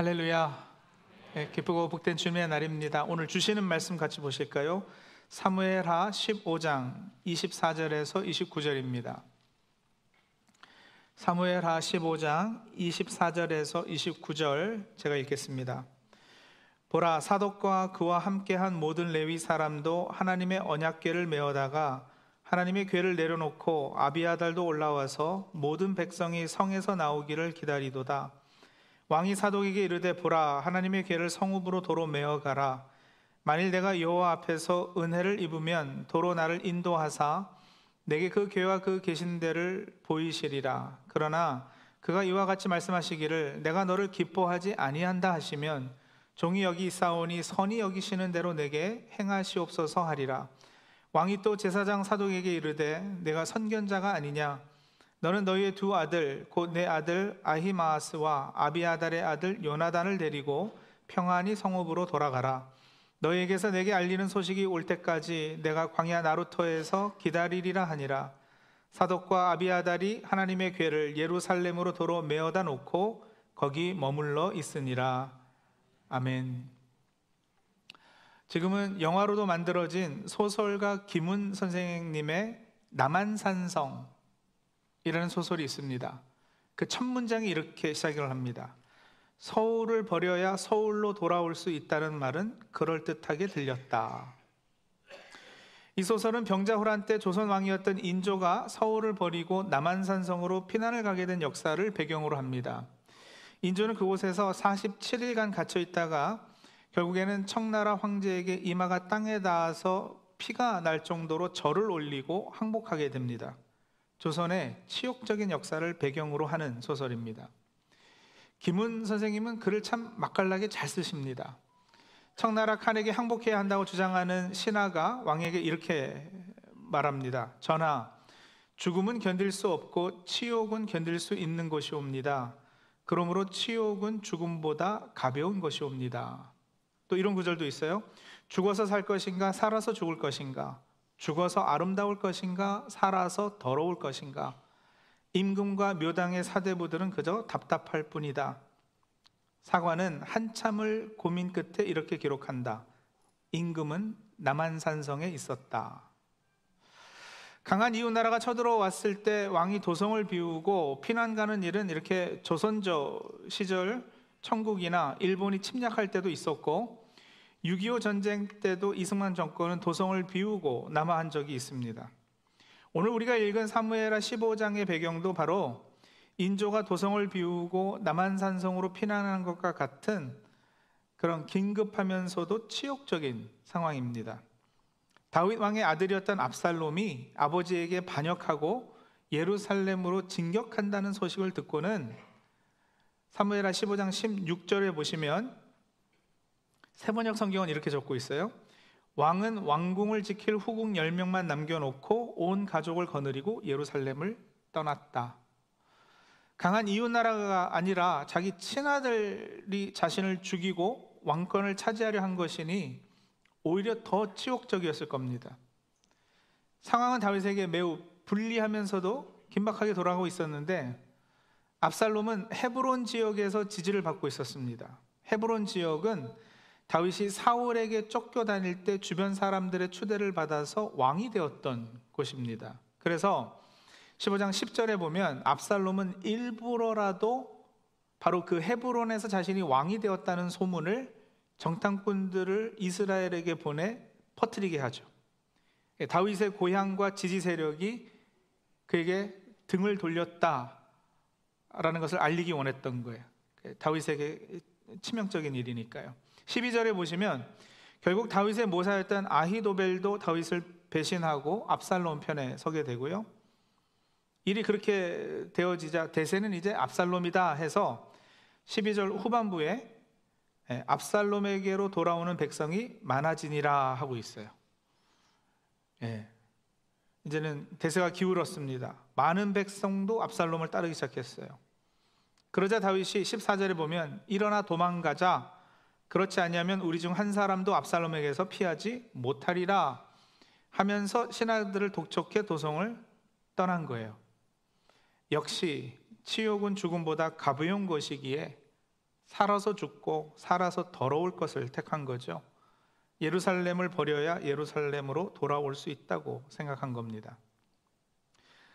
할렐루야. 네, 기쁘고 복된 주님의 날입니다. 오늘 주시는 말씀 같이 보실까요? 사무엘하 15장 24절에서 29절입니다. 사무엘하 15장 24절에서 29절 제가 읽겠습니다. 보라 사독과 그와 함께한 모든 레위 사람도 하나님의 언약궤를 메어다가 하나님의 궤를 내려놓고 아비아달도 올라와서 모든 백성이 성에서 나오기를 기다리도다. 왕이 사독에게 이르되 보라 하나님의 궤를 성읍으로 도로 메어 가라. 만일 내가 여호와 앞에서 은혜를 입으면 도로 나를 인도하사 내게 그 궤와 그 계신 데를 보이시리라. 그러나 그가 이와 같이 말씀하시기를 내가 너를 기뻐하지 아니한다 하시면 종이 여기 있사오니 선이 여기시는 대로 내게 행하시옵소서 하리라. 왕이 또 제사장 사독에게 이르되 내가 선견자가 아니냐 너는 너희의 두 아들 곧 내 아들 아히마스와 아비아달의 아들 요나단을 데리고 평안히 성읍으로 돌아가라. 너희에게서 내게 알리는 소식이 올 때까지 내가 광야 나루토에서 기다리리라 하니라. 사독과 아비아달이 하나님의 궤를 예루살렘으로 도로 메어다 놓고 거기 머물러 있으니라. 아멘. 지금은 영화로도 만들어진 소설가 김훈 선생님의 남한산성 이라는 소설이 있습니다. 그 첫 문장이 이렇게 시작을 합니다. 서울을 버려야 서울로 돌아올 수 있다는 말은 그럴듯하게 들렸다. 이 소설은 병자호란 때 조선 왕이었던 인조가 서울을 버리고 남한산성으로 피난을 가게 된 역사를 배경으로 합니다. 인조는 그곳에서 47일간 갇혀 있다가 결국에는 청나라 황제에게 이마가 땅에 닿아서 피가 날 정도로 절을 올리고 항복하게 됩니다. 조선의 치욕적인 역사를 배경으로 하는 소설입니다. 김훈 선생님은 글을 참 맛깔나게 잘 쓰십니다. 청나라 칸에게 항복해야 한다고 주장하는 신하가 왕에게 이렇게 말합니다. 전하, 죽음은 견딜 수 없고 치욕은 견딜 수 있는 것이옵니다. 그러므로 치욕은 죽음보다 가벼운 것이옵니다. 또 이런 구절도 있어요. 죽어서 살 것인가, 살아서 죽을 것인가? 죽어서 아름다울 것인가 살아서 더러울 것인가 임금과 묘당의 사대부들은 그저 답답할 뿐이다. 사관은 한참을 고민 끝에 이렇게 기록한다. 임금은 남한산성에 있었다. 강한 이웃 나라가 쳐들어왔을 때 왕이 도성을 비우고 피난 가는 일은 이렇게 조선조 시절 천국이나 일본이 침략할 때도 있었고 6.25 전쟁 때도 이승만 정권은 도성을 비우고 남하한 적이 있습니다. 오늘 우리가 읽은 사무엘하 15장의 배경도 바로 인조가 도성을 비우고 남한산성으로 피난하는 것과 같은 그런 긴급하면서도 치욕적인 상황입니다. 다윗 왕의 아들이었던 압살롬이 아버지에게 반역하고 예루살렘으로 진격한다는 소식을 듣고는 사무엘하 15장 16절에 보시면 세번역 성경은 이렇게 적고 있어요. 왕은 왕궁을 지킬 후궁 10명만 남겨놓고 온 가족을 거느리고 예루살렘을 떠났다. 강한 이웃 나라가 아니라 자기 친아들이 자신을 죽이고 왕권을 차지하려 한 것이니 오히려 더 치욕적이었을 겁니다. 상황은 다윗에게 매우 불리하면서도 긴박하게 돌아가고 있었는데 압살롬은 헤브론 지역에서 지지를 받고 있었습니다. 헤브론 지역은 다윗이 사울에게 쫓겨 다닐 때 주변 사람들의 추대를 받아서 왕이 되었던 곳입니다. 그래서 15장 10절에 보면 압살롬은 일부러라도 바로 그 헤브론에서 자신이 왕이 되었다는 소문을 정탐꾼들을 이스라엘에게 보내 퍼뜨리게 하죠. 예, 다윗의 고향과 지지 세력이 그에게 등을 돌렸다라는 것을 알리기 원했던 거예요. 예, 다윗에게 치명적인 일이니까요. 12절에 보시면 결국 다윗의 모사였던 아히도벨도 다윗을 배신하고 압살롬 편에 서게 되고요. 일이 그렇게 되어지자 대세는 이제 압살롬이다 해서 12절 후반부에 예, 압살롬에게로 돌아오는 백성이 많아지니라 하고 있어요. 예. 이제는 대세가 기울었습니다. 많은 백성도 압살롬을 따르기 시작했어요. 그러자 다윗이 14절에 보면 일어나 도망가자 그렇지 않냐면 우리 중 한 사람도 압살롬에게서 피하지 못하리라 하면서 신하들을 독촉해 도성을 떠난 거예요. 역시 치욕은 죽음보다 가부용 것이기에 살아서 죽고 살아서 더러울 것을 택한 거죠. 예루살렘을 버려야 예루살렘으로 돌아올 수 있다고 생각한 겁니다.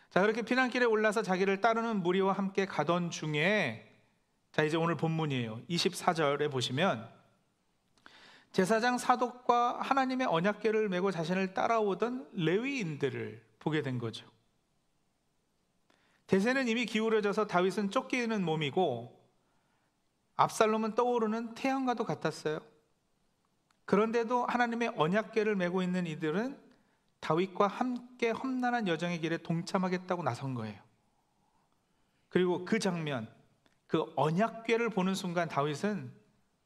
자, 그렇게 피난길에 올라서 자기를 따르는 무리와 함께 가던 중에 자, 이제 오늘 본문이에요. 24절에 보시면 제사장 사독과 하나님의 언약궤를 메고 자신을 따라오던 레위인들을 보게 된 거죠. 대세는 이미 기울어져서 다윗은 쫓기는 몸이고 압살롬은 떠오르는 태양과도 같았어요. 그런데도 하나님의 언약궤를 메고 있는 이들은 다윗과 함께 험난한 여정의 길에 동참하겠다고 나선 거예요. 그리고 그 장면, 그 언약궤를 보는 순간 다윗은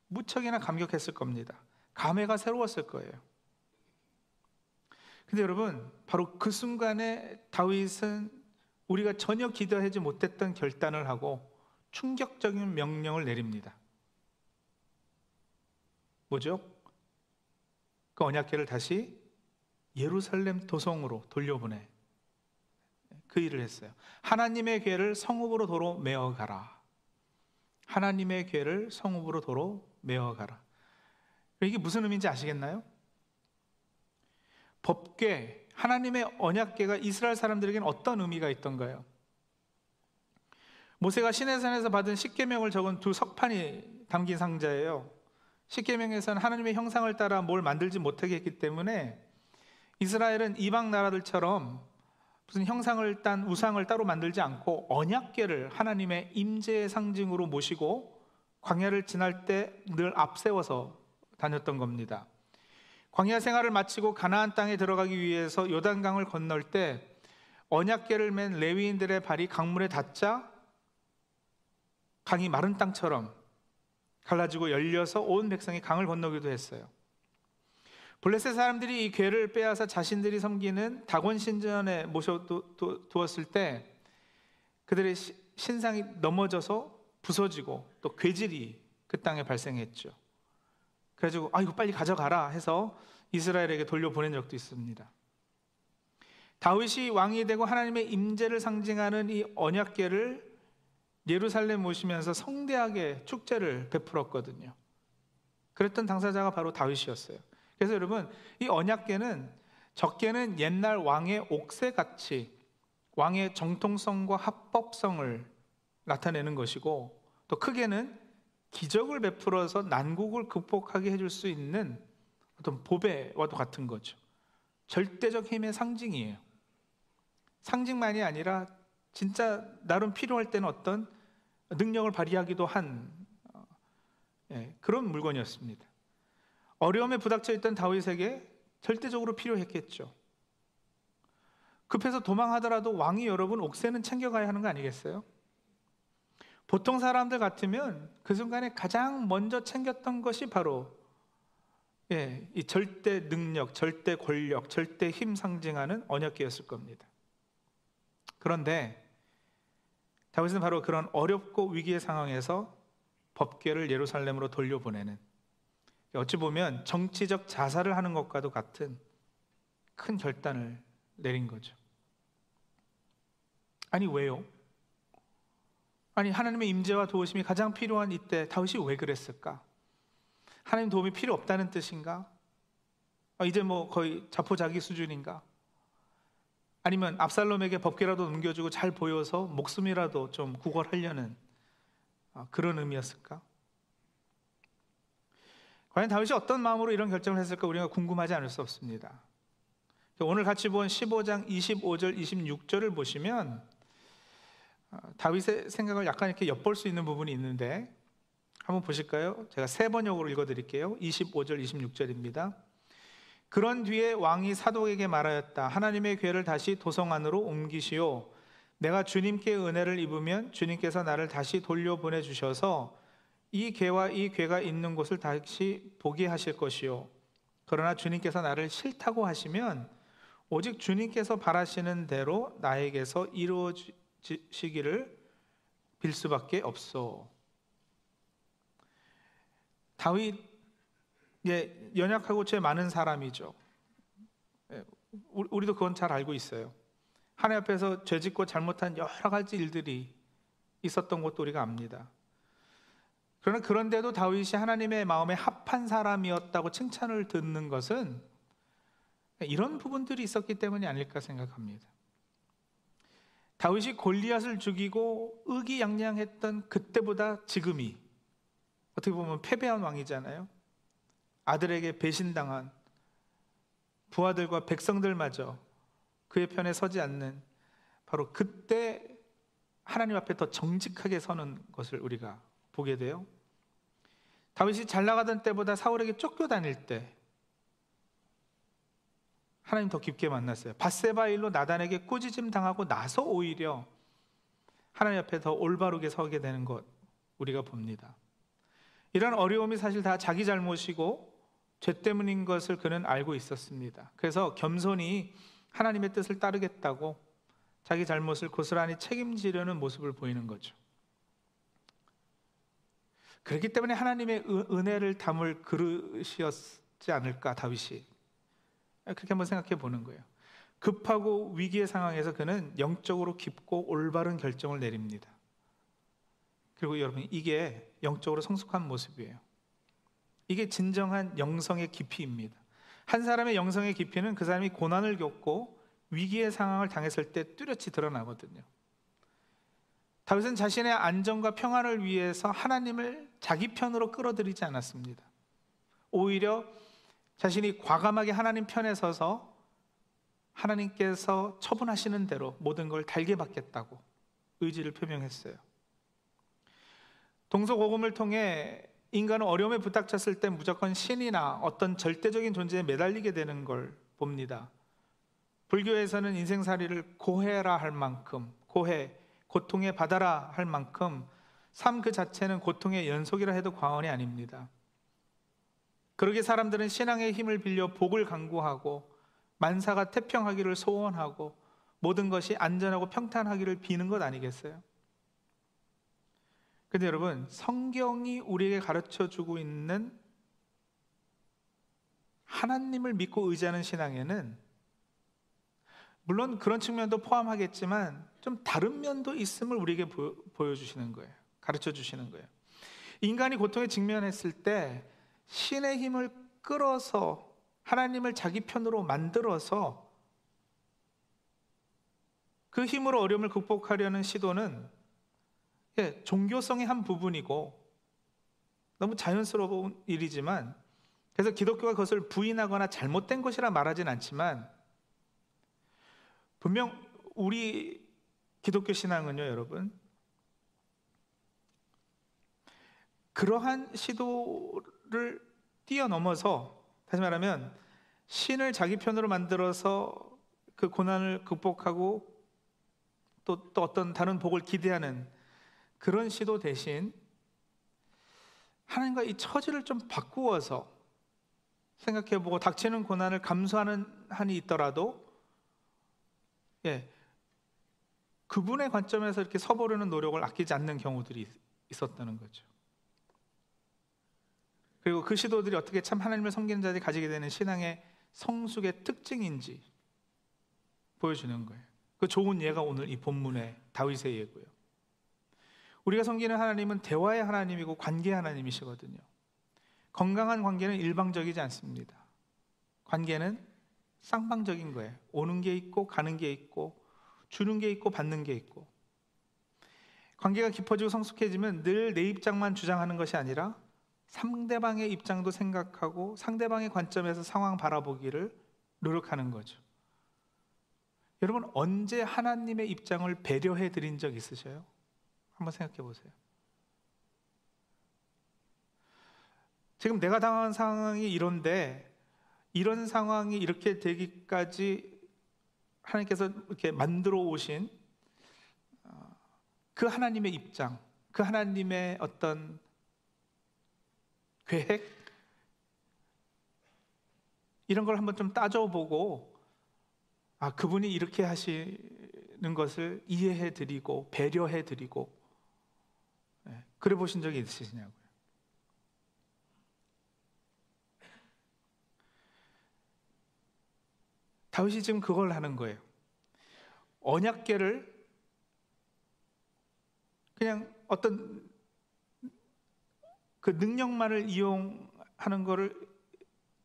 무척이나 감격했을 겁니다. 감회가 새로웠을 거예요. 근데 여러분, 바로 그 순간에 다윗은 우리가 전혀 기대하지 못했던 결단을 하고 충격적인 명령을 내립니다. 뭐죠? 그 언약궤를 다시 예루살렘 도성으로 돌려보내 그 일을 했어요. 하나님의 궤를 성읍으로 도로 메어 가라. 하나님의 궤를 성읍으로 도로 메어 가라. 이게 무슨 의미인지 아시겠나요? 법궤, 하나님의 언약궤가 이스라엘 사람들에게는 어떤 의미가 있던가요? 모세가 시내산에서 받은 십계명을 적은 두 석판이 담긴 상자예요. 십계명에서는 하나님의 형상을 따라 뭘 만들지 못하게 했기 때문에 이스라엘은 이방 나라들처럼 무슨 형상을 딴 우상을 따로 만들지 않고 언약궤를 하나님의 임재의 상징으로 모시고 광야를 지날 때 늘 앞세워서 다녔던 겁니다. 광야 생활을 마치고 가나안 땅에 들어가기 위해서 요단강을 건널 때 언약궤를 맨 레위인들의 발이 강물에 닿자 강이 마른 땅처럼 갈라지고 열려서 온 백성이 강을 건너기도 했어요. 블레셋 사람들이 이 괴를 빼앗아 자신들이 섬기는 다곤 신전에 모셔두었을 때 그들의 신상이 넘어져서 부서지고 또 괴질이 그 땅에 발생했죠. 그래가지고 아 이거 빨리 가져가라 해서 이스라엘에게 돌려보낸 적도 있습니다. 다윗이 왕이 되고 하나님의 임재를 상징하는 이 언약궤를 예루살렘 모시면서 성대하게 축제를 베풀었거든요. 그랬던 당사자가 바로 다윗이었어요. 그래서 여러분, 이 언약궤는 적게는 옛날 왕의 옥새 같이 왕의 정통성과 합법성을 나타내는 것이고 또 크게는 기적을 베풀어서 난국을 극복하게 해줄 수 있는 어떤 보배와도 같은 거죠. 절대적 힘의 상징이에요. 상징만이 아니라 진짜 나름 필요할 때는 어떤 능력을 발휘하기도 한 어, 예, 그런 물건이었습니다. 어려움에 부닥쳐 있던 다윗에게 절대적으로 필요했겠죠. 급해서 도망하더라도 왕이 여러분 옥새는 챙겨가야 하는 거 아니겠어요? 보통 사람들 같으면 그 순간에 가장 먼저 챙겼던 것이 바로 예, 이 절대 능력, 절대 권력, 절대 힘 상징하는 언약계였을 겁니다. 그런데 다윗은 바로 그런 어렵고 위기의 상황에서 법궤를 예루살렘으로 돌려보내는 어찌 보면 정치적 자살을 하는 것과도 같은 큰 결단을 내린 거죠. 아니 왜요? 아니 하나님의 임재와 도우심이 가장 필요한 이때 다윗이 왜 그랬을까? 하나님 도움이 필요 없다는 뜻인가? 아, 이제 뭐 거의 자포자기 수준인가? 아니면 압살롬에게 법궤라도 넘겨주고 잘 보여서 목숨이라도 좀 구걸하려는 아, 그런 의미였을까? 과연 다윗이 어떤 마음으로 이런 결정을 했을까 우리가 궁금하지 않을 수 없습니다. 오늘 같이 본 15장 25절, 26절을 보시면 아, 다윗의 생각을 약간 이렇게 엿볼 수 있는 부분이 있는데 한번 보실까요? 제가 세 번역으로 읽어드릴게요. 25절, 26절입니다. 그런 뒤에 왕이 사독에게 말하였다. 하나님의 괴를 다시 도성 안으로 옮기시오. 내가 주님께 은혜를 입으면 주님께서 나를 다시 돌려보내 주셔서 이 괴와 이 괴가 있는 곳을 다시 보게 하실 것이요. 그러나 주님께서 나를 싫다고 하시면 오직 주님께서 바라시는 대로 나에게서 이루어지 기를 빌 수밖에 없어. 다윗 예, 연약하고 죄 많은 사람이죠. 예, 우리도 그건 잘 알고 있어요. 하나님 앞에서 죄짓고 잘못한 여러 가지 일들이 있었던 것도 우리가 압니다. 그러나 그런데도 다윗이 하나님의 마음에 합한 사람이었다고 칭찬을 듣는 것은 이런 부분들이 있었기 때문이 아닐까 생각합니다. 다윗이 골리앗을 죽이고 의기양양했던 그때보다 지금이 어떻게 보면 패배한 왕이잖아요. 아들에게 배신당한 부하들과 백성들마저 그의 편에 서지 않는 바로 그때 하나님 앞에 더 정직하게 서는 것을 우리가 보게 돼요. 다윗이 잘 나가던 때보다 사울에게 쫓겨 다닐 때 하나님 더 깊게 만났어요. 바세바 일로 나단에게 꾸짖음 당하고 나서 오히려 하나님 앞에 더 올바르게 서게 되는 것 우리가 봅니다. 이런 어려움이 사실 다 자기 잘못이고 죄 때문인 것을 그는 알고 있었습니다. 그래서 겸손히 하나님의 뜻을 따르겠다고 자기 잘못을 고스란히 책임지려는 모습을 보이는 거죠. 그렇기 때문에 하나님의 은혜를 담을 그릇이었지 않을까 다윗이 그렇게 한번 생각해 보는 거예요. 급하고 위기의 상황에서 그는 영적으로 깊고 올바른 결정을 내립니다. 그리고 여러분 이게 영적으로 성숙한 모습이에요. 이게 진정한 영성의 깊이입니다. 한 사람의 영성의 깊이는 그 사람이 고난을 겪고 위기의 상황을 당했을 때 뚜렷이 드러나거든요. 다윗은 자신의 안정과 평안을 위해서 하나님을 자기 편으로 끌어들이지 않았습니다. 오히려 자신이 과감하게 하나님 편에 서서 하나님께서 처분하시는 대로 모든 걸 달게 받겠다고 의지를 표명했어요. 동서고금을 통해 인간은 어려움에 부닥쳤을 때 무조건 신이나 어떤 절대적인 존재에 매달리게 되는 걸 봅니다. 불교에서는 인생살이를 고해라 할 만큼 고해, 고통에 받아라 할 만큼 삶 그 자체는 고통의 연속이라 해도 과언이 아닙니다. 그러게 사람들은 신앙의 힘을 빌려 복을 강구하고 만사가 태평하기를 소원하고 모든 것이 안전하고 평탄하기를 비는 것 아니겠어요? 근데 여러분, 성경이 우리에게 가르쳐 주고 있는 하나님을 믿고 의지하는 신앙에는 물론 그런 측면도 포함하겠지만 좀 다른 면도 있음을 우리에게 보여주시는 거예요. 가르쳐 주시는 거예요. 인간이 고통에 직면했을 때 신의 힘을 끌어서 하나님을 자기 편으로 만들어서 그 힘으로 어려움을 극복하려는 시도는 예, 종교성의 한 부분이고 너무 자연스러운 일이지만 그래서 기독교가 그것을 부인하거나 잘못된 것이라 말하진 않지만 분명 우리 기독교 신앙은요, 여러분. 그러한 시도를 뛰어넘어서 다시 말하면 신을 자기 편으로 만들어서 그 고난을 극복하고 또, 또 어떤 다른 복을 기대하는 그런 시도 대신 하나님과 이 처지를 좀 바꾸어서 생각해보고 닥치는 고난을 감수하는 한이 있더라도 예, 그분의 관점에서 이렇게 서보려는 노력을 아끼지 않는 경우들이 있었다는 거죠. 그리고 그 시도들이 어떻게 참 하나님을 섬기는 자들이 가지게 되는 신앙의 성숙의 특징인지 보여주는 거예요. 그 좋은 예가 오늘 이 본문의 다윗의 예고요. 우리가 섬기는 하나님은 대화의 하나님이고 관계의 하나님이시거든요. 건강한 관계는 일방적이지 않습니다. 관계는 쌍방적인 거예요. 오는 게 있고 가는 게 있고 주는 게 있고 받는 게 있고 관계가 깊어지고 성숙해지면 늘 내 입장만 주장하는 것이 아니라 상대방의 입장도 생각하고 상대방의 관점에서 상황 바라보기를 노력하는 거죠. 여러분 언제 하나님의 입장을 배려해 드린 적 있으셔요? 한번 생각해 보세요. 지금 내가 당한 상황이 이런데 이런 상황이 이렇게 되기까지 하나님께서 이렇게 만들어 오신 어, 그 하나님의 입장, 그 하나님의 어떤 계획 이런 걸 한번 좀 따져보고 아 그분이 이렇게 하시는 것을 이해해 드리고 배려해 드리고 네, 그래 보신 적이 있으시냐고요? 다윗이 지금 그걸 하는 거예요. 언약계를 그냥 어떤 그 능력만을 이용하는 거를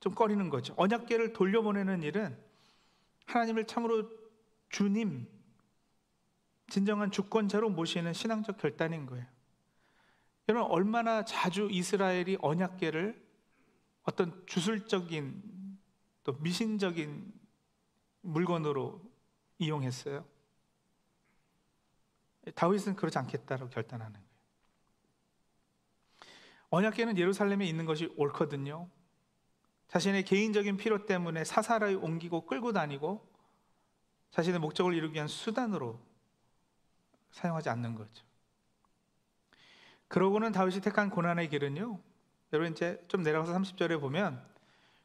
좀 꺼리는 거죠. 언약계를 돌려보내는 일은 하나님을 참으로 주님, 진정한 주권자로 모시는 신앙적 결단인 거예요. 여러분 얼마나 자주 이스라엘이 언약계를 어떤 주술적인 또 미신적인 물건으로 이용했어요. 다윗은 그러지 않겠다고 결단하는 거예요. 언약계는 예루살렘에 있는 것이 옳거든요. 자신의 개인적인 필요 때문에 사사를 옮기고 끌고 다니고 자신의 목적을 이루기 위한 수단으로 사용하지 않는 거죠. 그러고는 다윗이 택한 고난의 길은요. 여러분 이제 좀 내려가서 30절에 보면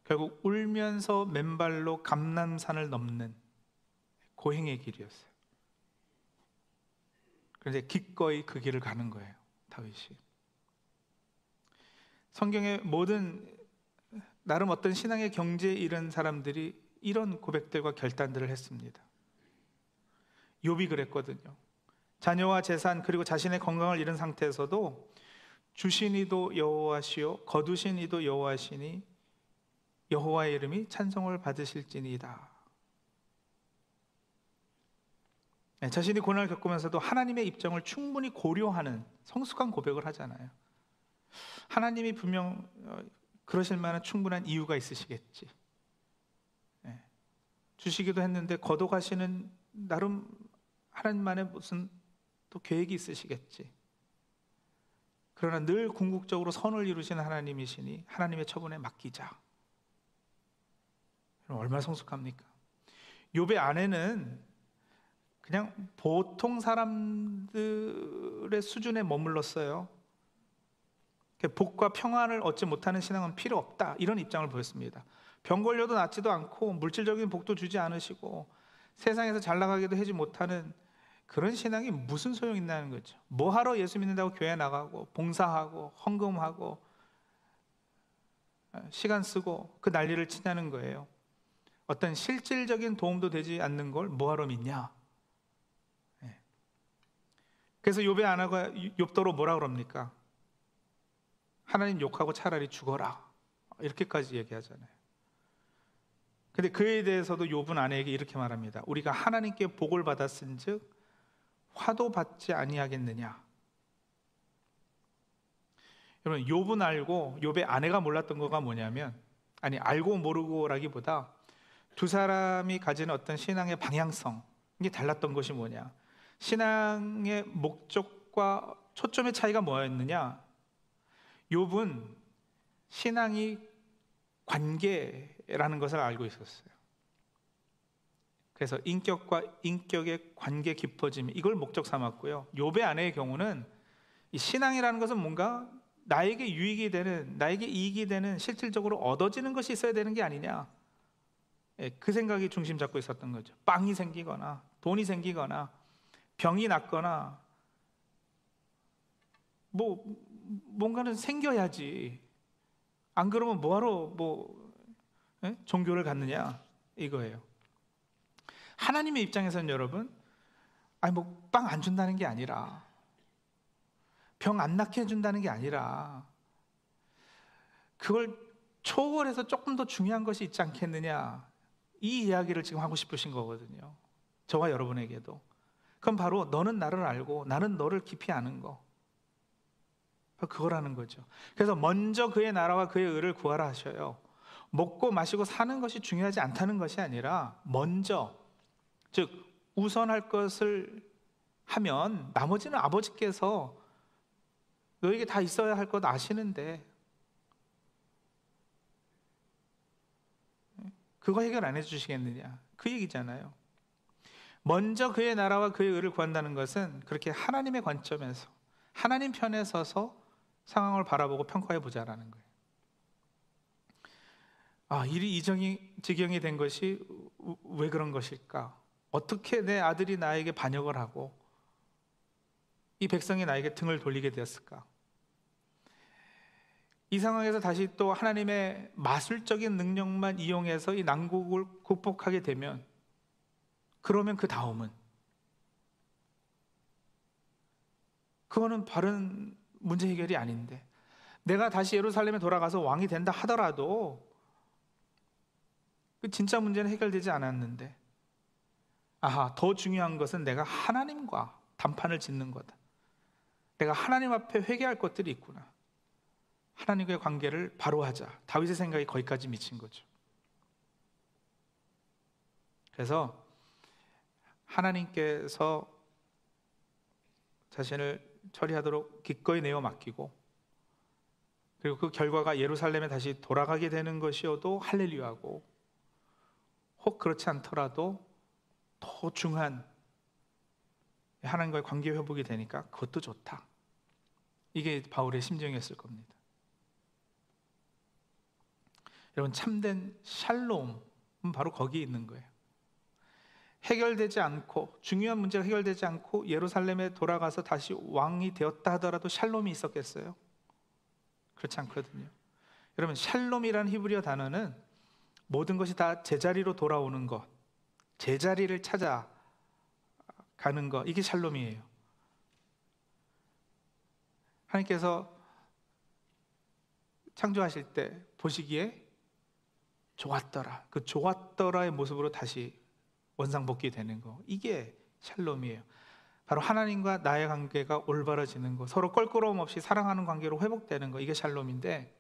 결국 울면서 맨발로 감남산을 넘는 고행의 길이었어요. 그런데 기꺼이 그 길을 가는 거예요. 다윗이. 성경의 모든 나름 어떤 신앙의 경지에 이른 사람들이 이런 고백들과 결단들을 했습니다. 욥이 그랬거든요. 자녀와 재산 그리고 자신의 건강을 잃은 상태에서도 주신 이도 여호와시요 거두신 이도 여호와시니 여호와의 이름이 찬송을 받으실지니이다. 네, 자신이 고난을 겪으면서도 하나님의 입장을 충분히 고려하는 성숙한 고백을 하잖아요. 하나님이 분명 어, 그러실 만한 충분한 이유가 있으시겠지. 네, 주시기도 했는데 거둬가시는 나름 하나님만의 무슨 또 계획이 있으시겠지. 그러나 늘 궁극적으로 선을 이루시는 하나님이시니 하나님의 처분에 맡기자. 얼마나 성숙합니까? 욥의 아내는 그냥 보통 사람들의 수준에 머물렀어요. 복과 평안을 얻지 못하는 신앙은 필요 없다. 이런 입장을 보였습니다. 병 걸려도 낫지도 않고 물질적인 복도 주지 않으시고 세상에서 잘 나가기도 하지 못하는 그런 신앙이 무슨 소용 있나는 거죠. 뭐 하러 예수 믿는다고 교회 나가고 봉사하고 헌금하고 시간 쓰고 그 난리를 치냐는 거예요. 어떤 실질적인 도움도 되지 않는 걸 뭐하러 믿냐? 네. 그래서 욥의 아나가 욥도로 뭐라 그럽니까? 하나님 욕하고 차라리 죽어라 이렇게까지 얘기하잖아요. 근데 그에 대해서도 욥은 아내에게 이렇게 말합니다. 우리가 하나님께 복을 받았은즉 화도 받지 아니하겠느냐? 여러분 욥은 알고 욥의 아내가 몰랐던 거가 뭐냐면 아니 알고 모르고라기보다 두 사람이 가지는 어떤 신앙의 방향성 이게 달랐던 것이 뭐냐? 신앙의 목적과 초점의 차이가 뭐였느냐? 욥은 신앙이 관계라는 것을 알고 있었어요. 그래서 인격과 인격의 관계 깊어짐 이걸 목적 삼았고요. 욥의 아내의 경우는 이 신앙이라는 것은 뭔가 나에게 유익이 되는 나에게 이익이 되는 실질적으로 얻어지는 것이 있어야 되는 게 아니냐. 예, 그 생각이 중심 잡고 있었던 거죠. 빵이 생기거나 돈이 생기거나 병이 낫거나 뭐 뭔가는 생겨야지. 안 그러면 뭐하러 뭐 예? 종교를 갖느냐 이거예요. 하나님의 입장에서는 여러분, 아니 뭐 빵 안 준다는 게 아니라 병 안 낫게 해준다는 게 아니라 그걸 초월해서 조금 더 중요한 것이 있지 않겠느냐 이 이야기를 지금 하고 싶으신 거거든요. 저와 여러분에게도. 그럼 바로 너는 나를 알고 나는 너를 깊이 아는 거. 그거라는 거죠. 그래서 먼저 그의 나라와 그의 의를 구하라 하셔요. 먹고 마시고 사는 것이 중요하지 않다는 것이 아니라 먼저 즉 우선할 것을 하면 나머지는 아버지께서 너에게 다 있어야 할 것 아시는데 그거 해결 안 해주시겠느냐 그 얘기잖아요. 먼저 그의 나라와 그의 의를 구한다는 것은 그렇게 하나님의 관점에서 하나님 편에 서서 상황을 바라보고 평가해 보자라는 거예요. 아, 일이 이정이 지경이 된 것이 왜 그런 것일까? 어떻게 내 아들이 나에게 반역을 하고 이 백성이 나에게 등을 돌리게 되었을까? 이 상황에서 다시 또 하나님의 마술적인 능력만 이용해서 이 난국을 극복하게 되면 그러면 그 다음은 그거는 바른 문제 해결이 아닌데 내가 다시 예루살렘에 돌아가서 왕이 된다 하더라도 그 진짜 문제는 해결되지 않았는데 아하 더 중요한 것은 내가 하나님과 단판을 짓는 거다. 내가 하나님 앞에 회개할 것들이 있구나. 하나님과의 관계를 바로 하자. 다윗의 생각이 거기까지 미친 거죠. 그래서 하나님께서 자신을 처리하도록 기꺼이 내어 맡기고 그리고 그 결과가 예루살렘에 다시 돌아가게 되는 것이어도 할렐루야고 혹 그렇지 않더라도 더 중한 하나님과의 관계 회복이 되니까 그것도 좋다. 이게 바울의 심정이었을 겁니다. 여러분 참된 샬롬은 바로 거기에 있는 거예요. 해결되지 않고 중요한 문제가 해결되지 않고 예루살렘에 돌아가서 다시 왕이 되었다 하더라도 샬롬이 있었겠어요? 그렇지 않거든요. 여러분 샬롬이라는 히브리어 단어는 모든 것이 다 제자리로 돌아오는 것, 제자리를 찾아 가는 것 이게 샬롬이에요. 하나님께서 창조하실 때 보시기에 좋았더라. 그 좋았더라의 모습으로 다시 원상복귀 되는 거. 이게 샬롬이에요. 바로 하나님과 나의 관계가 올바라지는 거, 서로 껄끄러움 없이 사랑하는 관계로 회복되는 거. 이게 샬롬인데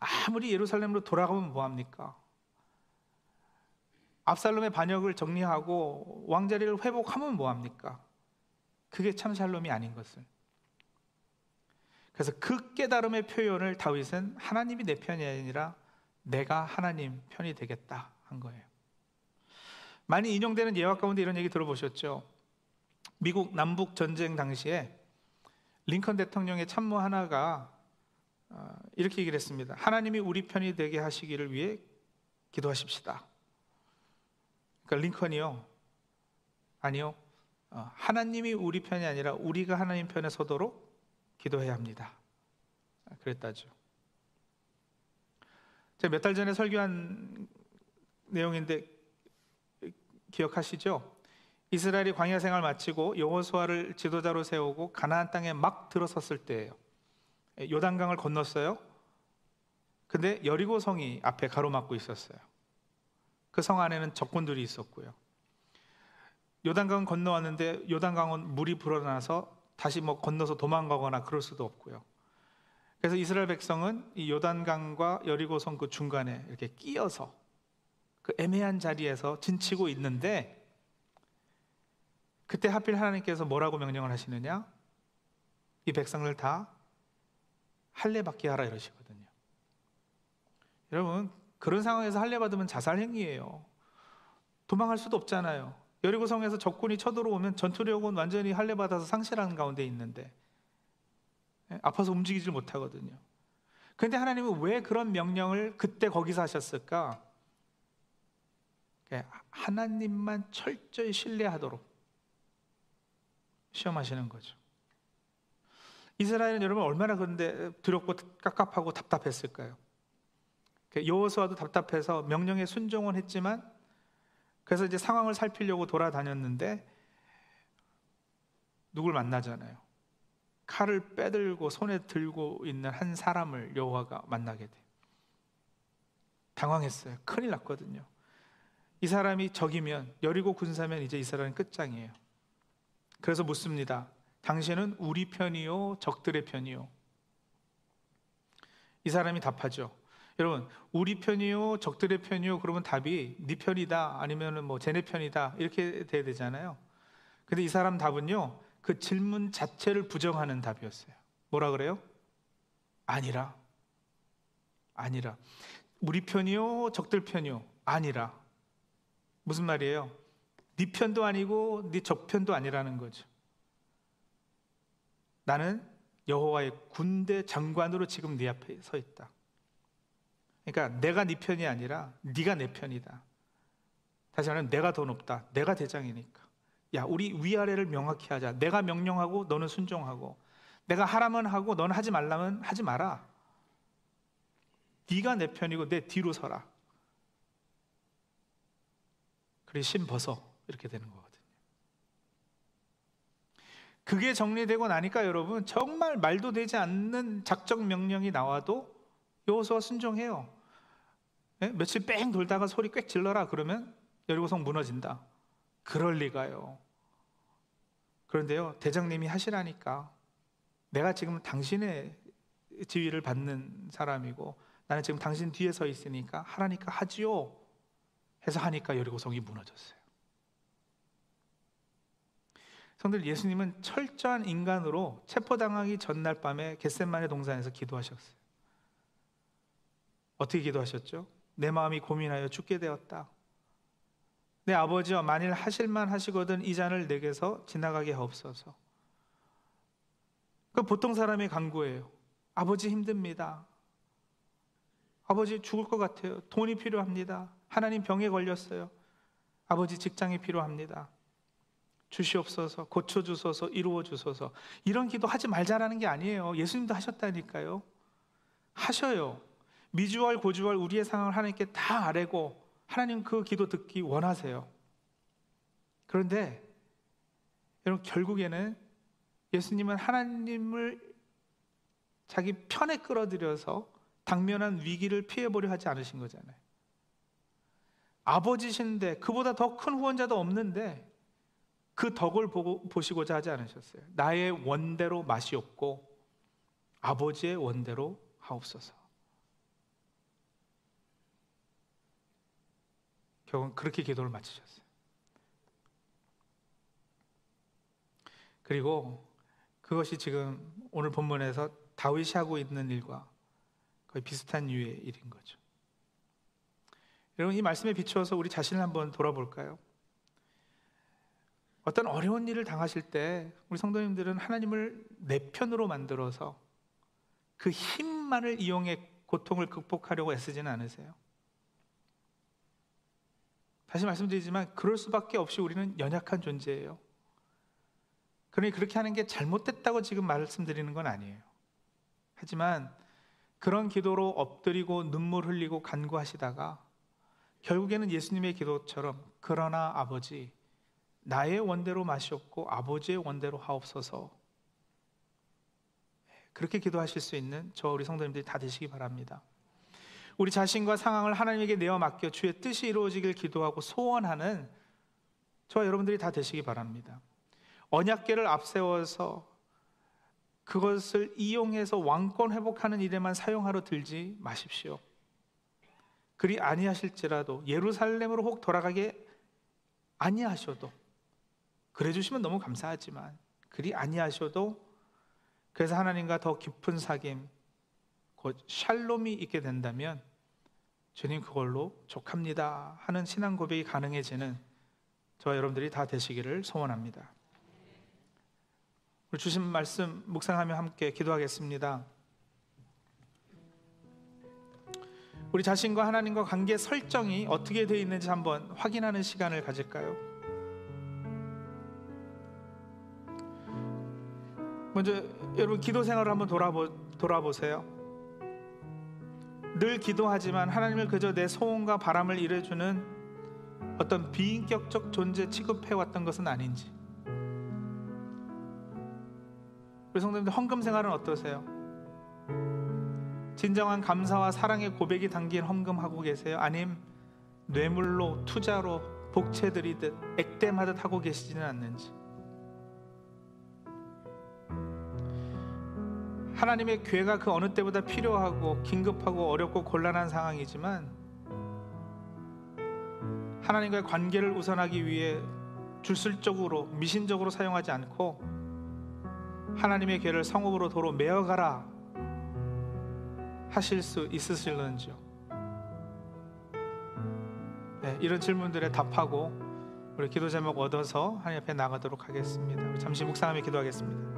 아무리 예루살렘으로 돌아가면 뭐 합니까? 압살롬의 반역을 정리하고 왕자리를 회복하면 뭐 합니까? 그게 참 샬롬이 아닌 것을. 그래서 그 깨달음의 표현을 다윗은 하나님이 내 편이 아니라 내가 하나님 편이 되겠다 한 거예요. 많이 인용되는 예화 가운데 이런 얘기 들어보셨죠? 미국 남북 전쟁 당시에 링컨 대통령의 참모 하나가 어, 이렇게 얘기를 했습니다. 하나님이 우리 편이 되게 하시기를 위해 기도하십시다. 그러니까 링컨이요. 아니요. 어, 하나님이 우리 편이 아니라 우리가 하나님 편에 서도록 기도해야 합니다. 그랬다죠. 제가 몇 달 전에 설교한 내용인데 기억하시죠? 이스라엘이 광야 생활 마치고 여호수아를 지도자로 세우고 가나안 땅에 막 들어섰을 때예요. 요단강을 건넜어요. 근데 여리고 성이 앞에 가로막고 있었어요. 그 성 안에는 적군들이 있었고요. 요단강 건너왔는데 요단강은 물이 불어나서 다시 뭐 건너서 도망가거나 그럴 수도 없고요. 그래서 이스라엘 백성은 이 요단강과 여리고 성 그 중간에 이렇게 끼어서 그 애매한 자리에서 진치고 있는데 그때 하필 하나님께서 뭐라고 명령을 하시느냐? 이 백성을 다 할례 받게 하라 이러시거든요. 여러분 그런 상황에서 할례 받으면 자살 행위예요. 도망할 수도 없잖아요. 여리고 성에서 적군이 쳐들어오면 전투력은 완전히 할례 받아서 상실하는 가운데 있는데 예, 아파서 움직이질 못하거든요. 그런데 하나님은 왜 그런 명령을 그때 거기서 하셨을까? 예, 하나님만 철저히 신뢰하도록 시험하시는 거죠. 이스라엘은 여러분 얼마나 그런데 두렵고 깝깝하고 답답했을까요? 그 여호수아도 답답해서 명령에 순종은 했지만 그래서 이제 상황을 살피려고 돌아다녔는데 누굴 만나잖아요. 칼을 빼들고 손에 들고 있는 한 사람을 여호와가 만나게 돼. 당황했어요. 큰일 났거든요. 이 사람이 적이면 여리고 군사면 이제 이 사람은 끝장이에요. 그래서 묻습니다. 당신은 우리 편이요, 적들의 편이요. 이 사람이 답하죠. 여러분, 우리 편이요, 적들의 편이요. 그러면 답이 네 편이다, 아니면은 뭐 쟤네 편이다 이렇게 돼야 되잖아요. 근데 이 사람 답은요, 그 질문 자체를 부정하는 답이었어요. 뭐라 그래요? 아니라. 아니라. 우리 편이요, 적들 편이요. 아니라. 무슨 말이에요? 네 편도 아니고 네 적 편도 아니라는 거죠. 나는 여호와의 군대 장관으로 지금 네 앞에 서 있다. 그러니까 내가 네 편이 아니라 네가 내 편이다. 다시 말하면 내가 더 높다. 내가 대장이니까. 야, 우리 위아래를 명확히 하자. 내가 명령하고 너는 순종하고. 내가 하라면 하고 너는 하지 말라면 하지 마라. 네가 내 편이고 내 뒤로 서라. 그래 신 벗어 이렇게 되는 거거든요. 그게 정리되고 나니까 여러분 정말 말도 되지 않는 작정 명령이 나와도 여호수아 순종해요. 네? 며칠 뺑 돌다가 소리 꽥 질러라 그러면 여리고성 무너진다. 그럴 리가요. 그런데요 대장님이 하시라니까 내가 지금 당신의 지위를 받는 사람이고 나는 지금 당신 뒤에 서 있으니까 하라니까 하지요. 해서 하니까 여리고성이 무너졌어요. 성들 예수님은 철저한 인간으로 체포당하기 전날 밤에 겟셋만의 동산에서 기도하셨어요. 어떻게 기도하셨죠? 내 마음이 고민하여 죽게 되었다. 내 아버지와 만일 하실만 하시거든 이 잔을 내게서 지나가게 하옵소서. 그 보통 사람의 간구예요. 아버지 힘듭니다. 아버지 죽을 것 같아요. 돈이 필요합니다. 하나님 병에 걸렸어요. 아버지 직장이 필요합니다. 주시옵소서, 고쳐주소서, 이루어주소서. 이런 기도 하지 말자라는 게 아니에요. 예수님도 하셨다니까요. 하셔요. 미주얼, 고주얼 우리의 상황을 하나님께 다 아뢰고 하나님 그 기도 듣기 원하세요. 그런데 여러분 결국에는 예수님은 하나님을 자기 편에 끌어들여서 당면한 위기를 피해보려 하지 않으신 거잖아요. 아버지신데 그보다 더 큰 후원자도 없는데 그 덕을 보고, 보시고자 하지 않으셨어요. 나의 원대로 맛이 없고 아버지의 원대로 하옵소서. 결국 그렇게 기도를 마치셨어요. 그리고 그것이 지금 오늘 본문에서 다윗이 하고 있는 일과 거의 비슷한 유의 일인 거죠. 여러분 이 말씀에 비추어서 우리 자신을 한번 돌아볼까요? 어떤 어려운 일을 당하실 때 우리 성도님들은 하나님을 내 편으로 만들어서 그 힘만을 이용해 고통을 극복하려고 애쓰지는 않으세요? 다시 말씀드리지만 그럴 수밖에 없이 우리는 연약한 존재예요. 그러니 그렇게 하는 게 잘못됐다고 지금 말씀드리는 건 아니에요. 하지만 그런 기도로 엎드리고 눈물 흘리고 간구하시다가 결국에는 예수님의 기도처럼 그러나 아버지 나의 원대로 마시옵고 아버지의 원대로 하옵소서 그렇게 기도하실 수 있는 저 우리 성도님들이 다 되시기 바랍니다. 우리 자신과 상황을 하나님에게 내어 맡겨 주의 뜻이 이루어지길 기도하고 소원하는 저와 여러분들이 다 되시기 바랍니다. 언약계를 앞세워서 그것을 이용해서 왕권 회복하는 일에만 사용하러 들지 마십시오. 그리 아니하실지라도 예루살렘으로 혹 돌아가게 아니하셔도 그래 주시면 너무 감사하지만 그리 아니하셔도 그래서 하나님과 더 깊은 사귐 곧 샬롬이 있게 된다면 주님 그걸로 족합니다 하는 신앙 고백이 가능해지는 저와 여러분들이 다 되시기를 소원합니다. 주신 말씀 묵상하며 함께 기도하겠습니다. 우리 자신과 하나님과 관계 설정이 어떻게 되어 있는지 한번 확인하는 시간을 가질까요? 먼저 여러분 기도 생활을 한번 돌아보, 돌아보세요. 늘 기도하지만 하나님을 그저 내 소원과 바람을 이뤄주는 어떤 비인격적 존재 취급해 왔던 것은 아닌지 우리 성도님들 헌금 생활은 어떠세요? 진정한 감사와 사랑의 고백이 담긴 헌금하고 계세요? 아님 뇌물로 투자로 복채 들이듯 액땜하듯 하고 계시지는 않는지 하나님의 괴가 그 어느 때보다 필요하고 긴급하고 어렵고 곤란한 상황이지만 하나님과의 관계를 우선하기 위해 주술적으로 미신적으로 사용하지 않고 하나님의 괴를 성읍으로 도로 메어가라 하실 수 있으실는지요? 네, 이런 질문들에 답하고 우리 기도 제목 얻어서 하나님 앞에 나가도록 하겠습니다. 잠시 묵상하며 기도하겠습니다.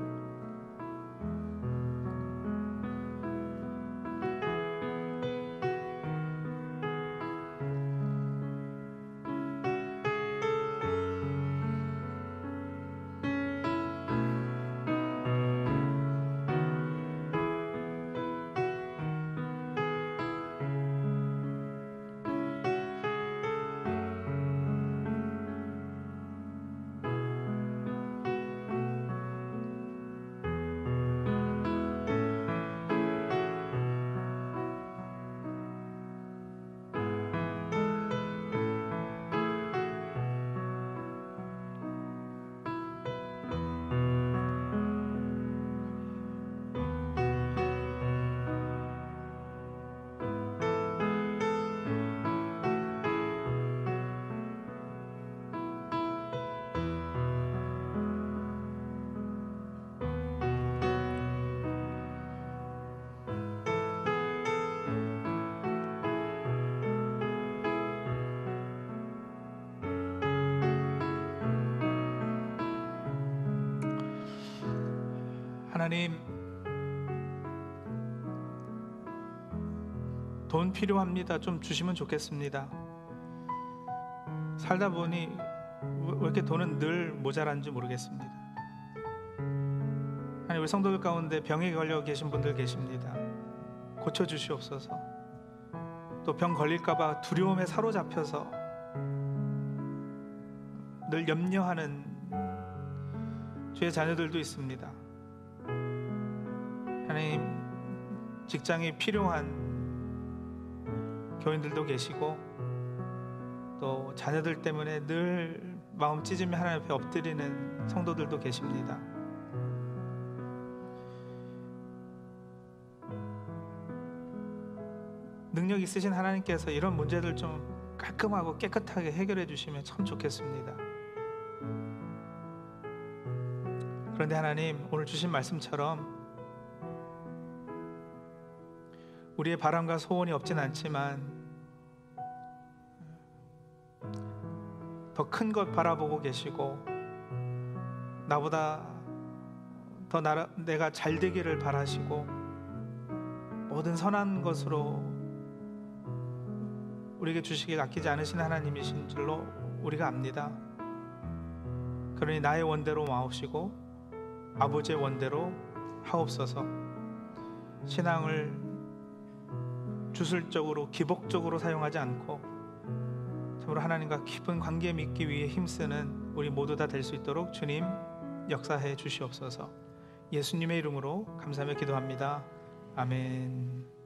하나님 돈 필요합니다. 좀 주시면 좋겠습니다. 살다 보니 왜 이렇게 돈은 늘 모자란지 모르겠습니다. 아니 우리 성도들 가운데 병에 걸려 계신 분들 계십니다. 고쳐 주시옵소서. 또 병 걸릴까봐 두려움에 사로잡혀서 늘 염려하는 주의 자녀들도 있습니다. 직장이 필요한 교인들도 계시고 또 자녀들 때문에 늘 마음 찢으며 하나님 앞에 엎드리는 성도들도 계십니다. 능력 있으신 하나님께서 이런 문제들 좀 깔끔하고 깨끗하게 해결해 주시면 참 좋겠습니다. 그런데 하나님 오늘 주신 말씀처럼 우리의 바람과 소원이 없진 않지만 더 큰 것 바라보고 계시고 나보다 더 나라, 내가 잘 되기를 바라시고 모든 선한 것으로 우리에게 주시길 아끼지 않으신 하나님이신 줄로 우리가 압니다. 그러니 나의 원대로 마옵시고 아버지의 원대로 하옵소서. 신앙을 주술적으로 기복적으로 사용하지 않고 참으로 하나님과 깊은 관계 맺기 위해 힘쓰는 우리 모두 다 될 수 있도록 주님 역사해 주시옵소서. 예수님의 이름으로 감사하며 기도합니다. 아멘.